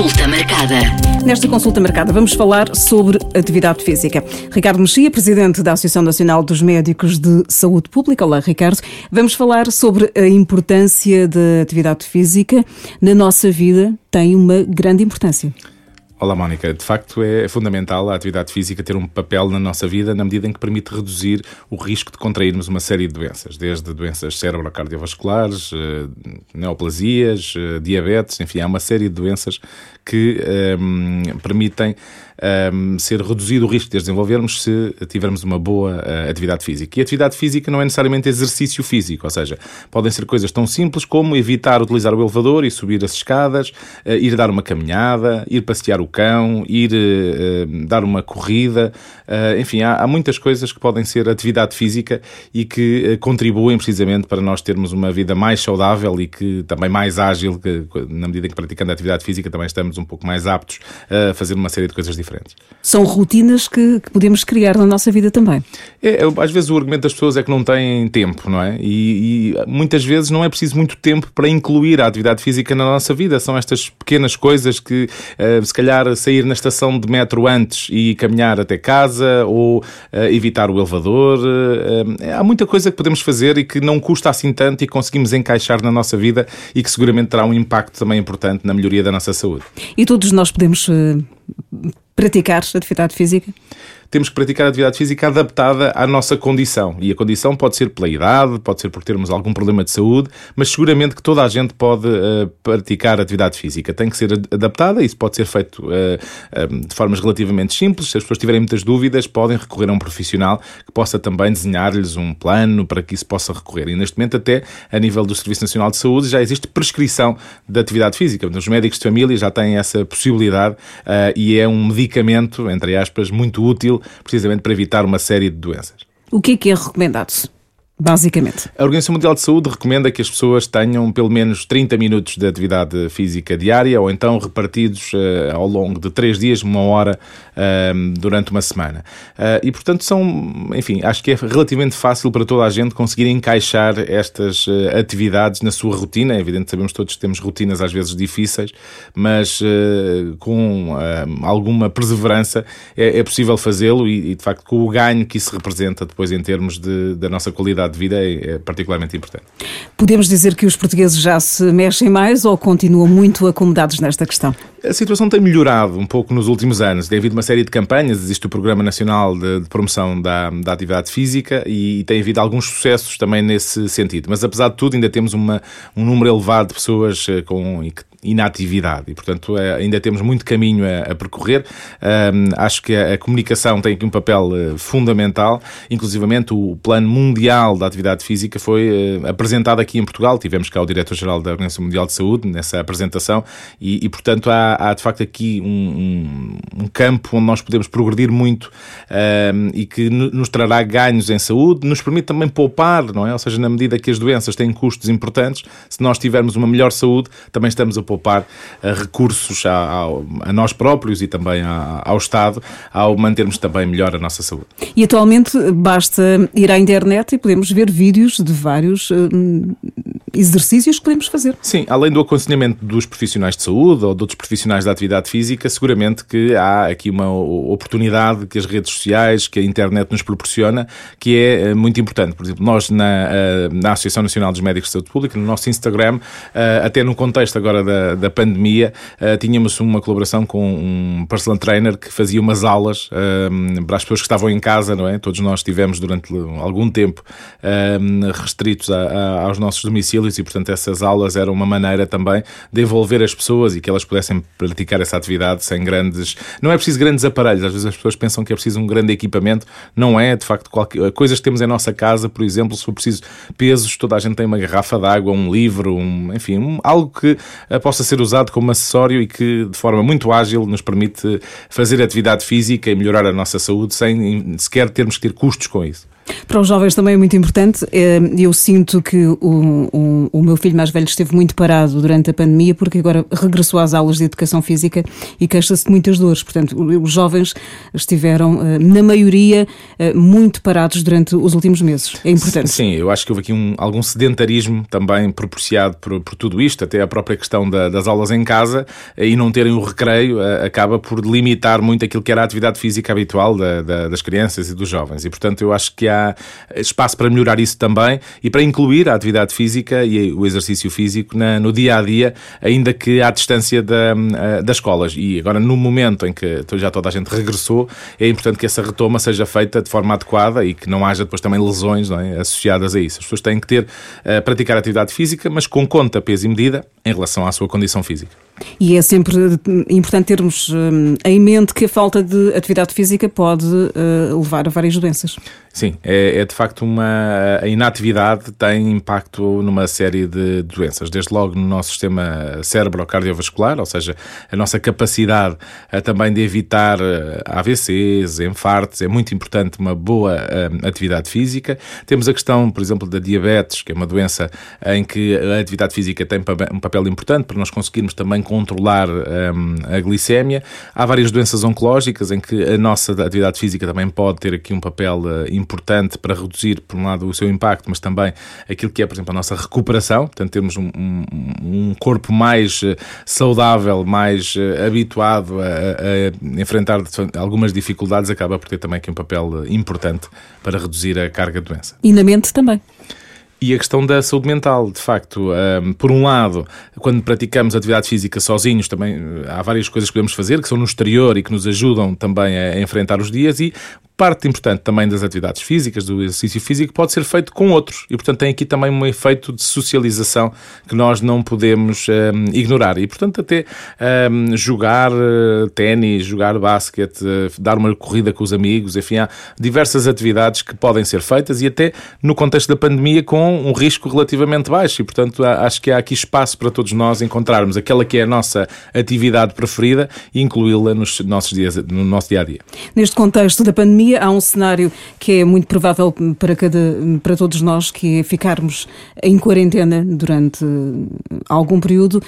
Consulta marcada. Nesta consulta marcada vamos falar sobre atividade física. Ricardo Mexia, presidente da Associação Nacional dos Médicos de Saúde Pública. Olá, Ricardo. Vamos falar sobre a importância da atividade física na nossa vida. Tem uma grande importância. Olá, Mónica. De facto, é fundamental a atividade física ter um papel na nossa vida na medida em que permite reduzir o risco de contrairmos uma série de doenças, desde doenças cerebrocardiovasculares, eh, neoplasias, eh, diabetes, enfim, há uma série de doenças que um, ehm, permitem um, ser reduzido o risco de desenvolvermos se tivermos uma boa uh, atividade física. E atividade física não é necessariamente exercício físico, ou seja, podem ser coisas tão simples como evitar utilizar o elevador e subir as escadas, uh, ir dar uma caminhada, ir passear o cão, ir uh, dar uma corrida, enfim, há, há, muitas coisas que podem ser atividade física e que contribuem precisamente para nós termos uma vida mais saudável e que também mais ágil, que, na medida em que praticando atividade física também estamos um pouco mais aptos a fazer uma série de coisas diferentes diferentes. São rotinas que, que podemos criar na nossa vida também. É, às vezes o argumento das pessoas é que não têm tempo, não é? E, e, muitas vezes não é preciso muito tempo para incluir a atividade física na nossa vida. São estas pequenas coisas que, uh, se calhar, sair na estação de metro antes e caminhar até casa ou uh, evitar o elevador. Uh, há muita coisa que podemos fazer e que não custa assim tanto e conseguimos encaixar na nossa vida e que seguramente terá um impacto também importante na melhoria da nossa saúde. E todos nós podemos praticar atividade física? Temos que praticar atividade física adaptada à nossa condição. E a condição pode ser pela idade, pode ser por termos algum problema de saúde, mas seguramente que toda a gente pode uh, praticar atividade física. Tem que ser adaptada, isso pode ser feito uh, uh, de formas relativamente simples. Se as pessoas tiverem muitas dúvidas, podem recorrer a um profissional que possa também desenhar-lhes um plano para que isso possa recorrer. E neste momento, até a nível do Serviço Nacional de Saúde, já existe prescrição de atividade física. Os médicos de família já têm essa possibilidade e é um medicamento, entre aspas, muito útil precisamente para evitar uma série de doenças. O que é que é recomendado? Basicamente? A Organização Mundial de Saúde recomenda que as pessoas tenham pelo menos 30 minutos de atividade física diária ou então repartidos uh, ao longo de três dias, uma hora uh, durante uma semana. Uh, e, portanto, são, enfim, acho que é relativamente fácil para toda a gente conseguir encaixar estas atividades na sua rotina. É evidente, sabemos todos que temos rotinas às vezes difíceis, mas com alguma perseverança é, é possível fazê-lo e, e, de facto, com o ganho que isso representa depois em termos de, da nossa qualidade qualidade de vida é, é particularmente importante. Podemos dizer que os portugueses já se mexem mais ou continuam muito acomodados nesta questão? A situação tem melhorado um pouco nos últimos anos. Tem havido uma série de campanhas, existe o Programa Nacional de, de Promoção da, da, Atividade Física e, e, tem havido alguns sucessos também nesse sentido. Mas apesar de tudo, ainda temos uma, um número elevado de pessoas eh, com, inatividade e, portanto, é, ainda temos muito caminho a, a percorrer. Um, acho que a, a, comunicação tem aqui um papel uh, fundamental, inclusivamente o Plano Mundial da Atividade Física foi uh, apresentado aqui em Portugal. Tivemos cá o Diretor-Geral da Organização Mundial de Saúde nessa apresentação e, e portanto, há, há, de facto aqui um, um, um, campo onde nós podemos progredir muito um, e que nos trará ganhos em saúde, nos permite também poupar, não é? Ou seja, na medida que as doenças têm custos importantes, se nós tivermos uma melhor saúde, também estamos a poupar uh, recursos a, a, a, nós próprios e também a, ao Estado, ao mantermos também melhor a nossa saúde. E atualmente basta ir à internet e podemos ver vídeos de vários uh, exercícios que podemos fazer. Sim, além do aconselhamento dos profissionais de saúde ou de outros profissionais da atividade física, seguramente que há aqui uma oportunidade que as redes sociais, que a internet nos proporciona, que é eh, muito importante. Por exemplo, nós na, na Associação Nacional dos Médicos de Saúde Pública, no nosso Instagram, até no contexto agora da da, pandemia, tínhamos uma colaboração com um personal trainer que fazia umas aulas para as pessoas que estavam em casa, não é? Todos nós estivemos durante algum tempo restritos a, a, aos nossos domicílios e, portanto, essas aulas eram uma maneira também de envolver as pessoas e que elas pudessem praticar essa atividade sem grandes. Não é preciso grandes aparelhos, às vezes as pessoas pensam que é preciso um grande equipamento, não é, de facto, qualquer... coisas que temos em nossa casa, por exemplo, se for preciso pesos, toda a gente tem uma garrafa de água, um livro, um, enfim, um, algo que possa ser usado como acessório e que, de forma muito ágil, nos permite fazer atividade física e melhorar a nossa saúde sem sequer termos que ter custos com isso. Para os jovens também é muito importante. Eh, eu sinto que o, o, o, meu filho mais velho esteve muito parado durante a pandemia porque agora regressou às aulas de educação física e queixa-se de muitas dores. Portanto, os jovens estiveram, eh, na maioria, eh, muito parados durante os últimos meses. É importante. Sim, eu acho que houve aqui um, algum sedentarismo também propiciado por, por tudo isto, até a própria questão da, das aulas em casa e não terem o recreio acaba por limitar muito aquilo que era a atividade física habitual da, da, das crianças e dos jovens. E, portanto, eu acho que há espaço para melhorar isso também e para incluir a atividade física e o exercício físico na, no dia a dia, ainda que à distância da, eh, das escolas. E agora, no momento em que já toda a gente regressou, é importante que essa retoma seja feita de forma adequada e que não haja depois também lesões é, associadas a isso. As pessoas têm que ter, uh, praticar atividade física, mas com conta, peso e medida em relação à sua condição física. E é sempre importante termos em mente que a falta de atividade física pode uh, levar a várias doenças. Sim, é, é, de facto uma. A inatividade tem impacto numa série de doenças, desde logo no nosso sistema cérebro-cardiovascular, ou seja, a nossa capacidade uh, também de evitar AVCs, infartos, é muito importante uma boa uh, atividade física. Temos a questão, por exemplo, da diabetes, que é uma doença em que a atividade física tem um papel importante para nós conseguirmos também controlar um, a glicémia. Há várias doenças oncológicas em que a nossa atividade física também pode ter aqui um papel importante importante para reduzir, por um lado, o seu impacto, mas também aquilo que é, por exemplo, a nossa recuperação, portanto, termos um, um, um corpo mais eh, saudável, mais uh, habituado a, a, enfrentar algumas dificuldades, acaba por ter também aqui um papel eh, importante para reduzir a carga de doença. E na mente também. E a questão da saúde mental, de facto, um, por um lado, quando praticamos atividade física sozinhos, também há várias coisas que podemos fazer que são no exterior e que nos ajudam também a enfrentar os dias, e parte importante também das atividades físicas, do exercício físico, pode ser feito com outros. E, portanto, tem aqui também um efeito de socialização que nós não podemos um, ignorar. E, portanto, até um, jogar uh, ténis, jogar basquete, uh, dar uma corrida com os amigos, enfim, há diversas atividades que podem ser feitas e até no contexto da pandemia com um risco relativamente baixo. E, portanto, acho que há aqui espaço para todos nós encontrarmos aquela que é a nossa atividade preferida e incluí-la nos nossos dias, no nosso dia a dia. Neste contexto da pandemia, há um cenário que é muito provável para, cada, para todos nós, que é ficarmos em quarentena durante algum período.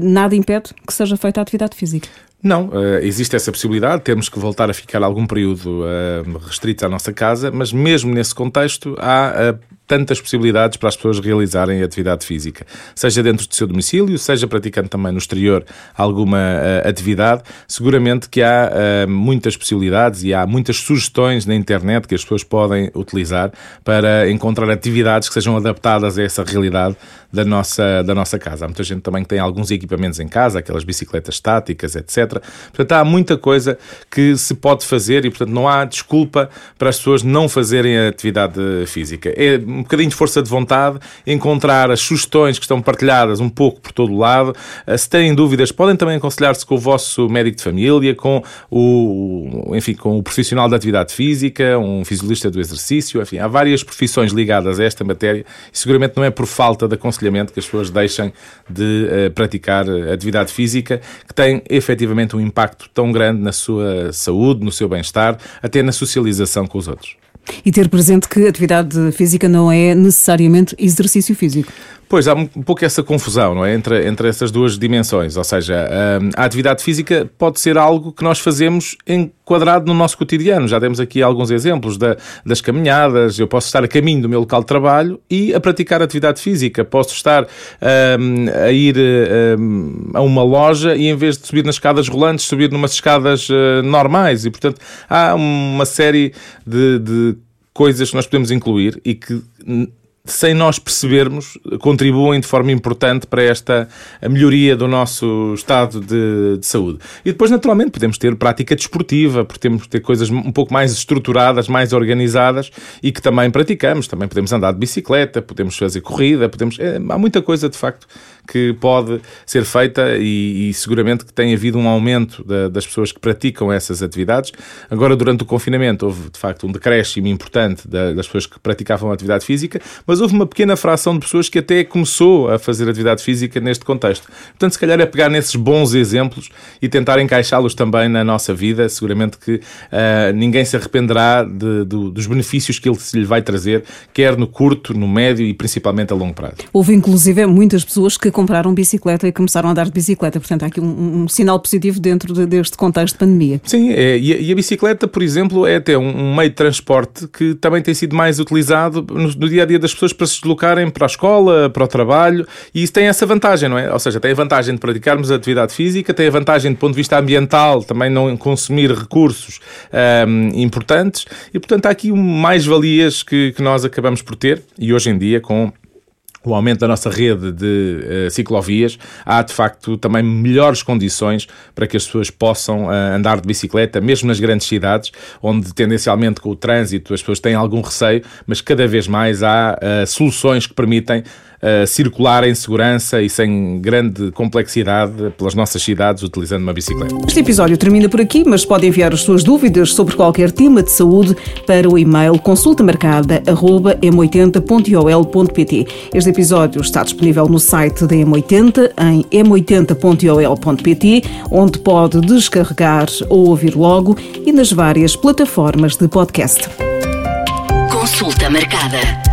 nada impede que seja feita a atividade física. Não, uh, existe essa possibilidade, temos que voltar a ficar algum período uh, restritos à nossa casa, mas mesmo nesse contexto há uh, tantas possibilidades para as pessoas realizarem atividade física, seja dentro do seu domicílio, seja praticando também no exterior alguma atividade. Seguramente que há muitas possibilidades e há muitas sugestões na internet que as pessoas podem utilizar para encontrar atividades que sejam adaptadas a essa realidade da nossa, da nossa casa. Há muita gente também que tem alguns equipamentos em casa, aquelas bicicletas estáticas, etc. Portanto, há muita coisa que se pode fazer e, portanto, não há desculpa para as pessoas não fazerem a atividade física. É um bocadinho de força de vontade, encontrar as sugestões que estão partilhadas um pouco por todo o lado. Eh, se têm dúvidas, podem também aconselhar-se com o vosso médico de família, com o, enfim, com o profissional da atividade física, um fisiologista do exercício, enfim, há várias profissões ligadas a esta matéria e seguramente não é por falta de aconselhamento que as pessoas deixem de uh, praticar atividade física, que tem efetivamente um impacto tão grande na sua saúde, no seu bem-estar, até na socialização com os outros. E ter presente que atividade física não é necessariamente exercício físico. Pois, há um pouco essa confusão não é? entre, entre essas duas dimensões. Ou seja, hum, a atividade física pode ser algo que nós fazemos enquadrado no nosso cotidiano. Já demos aqui alguns exemplos da, das caminhadas. Eu posso estar a caminho do meu local de trabalho e a praticar atividade física. Posso estar um, a ir um, a uma loja e em vez de subir nas escadas rolantes, subir numas escadas uh, normais. E, portanto, há uma série de, de coisas que nós podemos incluir e que sem nós percebermos, contribuem de forma importante para esta melhoria do nosso estado de, de, saúde. E depois, naturalmente, podemos ter prática desportiva, porque temos ter coisas um pouco mais estruturadas, mais organizadas e que também praticamos. Também podemos andar de bicicleta, podemos fazer corrida, podemos. É, há muita coisa, de facto, que pode ser feita e, e seguramente que tem havido um aumento da, das pessoas que praticam essas atividades. Agora, durante o confinamento, houve de facto um decréscimo importante das pessoas que praticavam atividade física, mas houve uma pequena fração de pessoas que até começou a fazer atividade física neste contexto. Portanto, se calhar é pegar nesses bons exemplos e tentar encaixá-los também na nossa vida. Seguramente que uh, ninguém se arrependerá de, de, dos benefícios que ele se lhe vai trazer, quer no curto, no médio e principalmente a longo prazo. Houve inclusive muitas pessoas que compraram bicicleta e começaram a andar de bicicleta. Portanto, há aqui um, um sinal positivo dentro de, deste contexto de pandemia. Sim, é, e, a, e, a, bicicleta, por exemplo, é até um, meio de transporte que também tem sido mais utilizado no, no, dia a dia das pessoas para se deslocarem para a escola, para o trabalho, e isso tem essa vantagem, não é? Ou seja, tem a vantagem de praticarmos atividade física, tem a vantagem, do ponto de vista ambiental, também não consumir recursos um, importantes, e portanto há aqui mais-valias que, que nós acabamos por ter, e hoje em dia, com o aumento da nossa rede de uh, ciclovias, há de facto também melhores condições para que as pessoas possam uh, andar de bicicleta, mesmo nas grandes cidades, onde tendencialmente com o trânsito as pessoas têm algum receio, mas cada vez mais há uh, soluções que permitem uh, circular em segurança e sem grande complexidade pelas nossas cidades utilizando uma bicicleta. Este episódio termina por aqui, mas pode enviar as suas dúvidas sobre qualquer tema de saúde para o e-mail consultamarcada.m80.ol.pt. Este episódio está disponível no site da M80 em m80.ol.pt, onde pode descarregar ou ouvir logo e nas várias plataformas de podcast. Consulta marcada.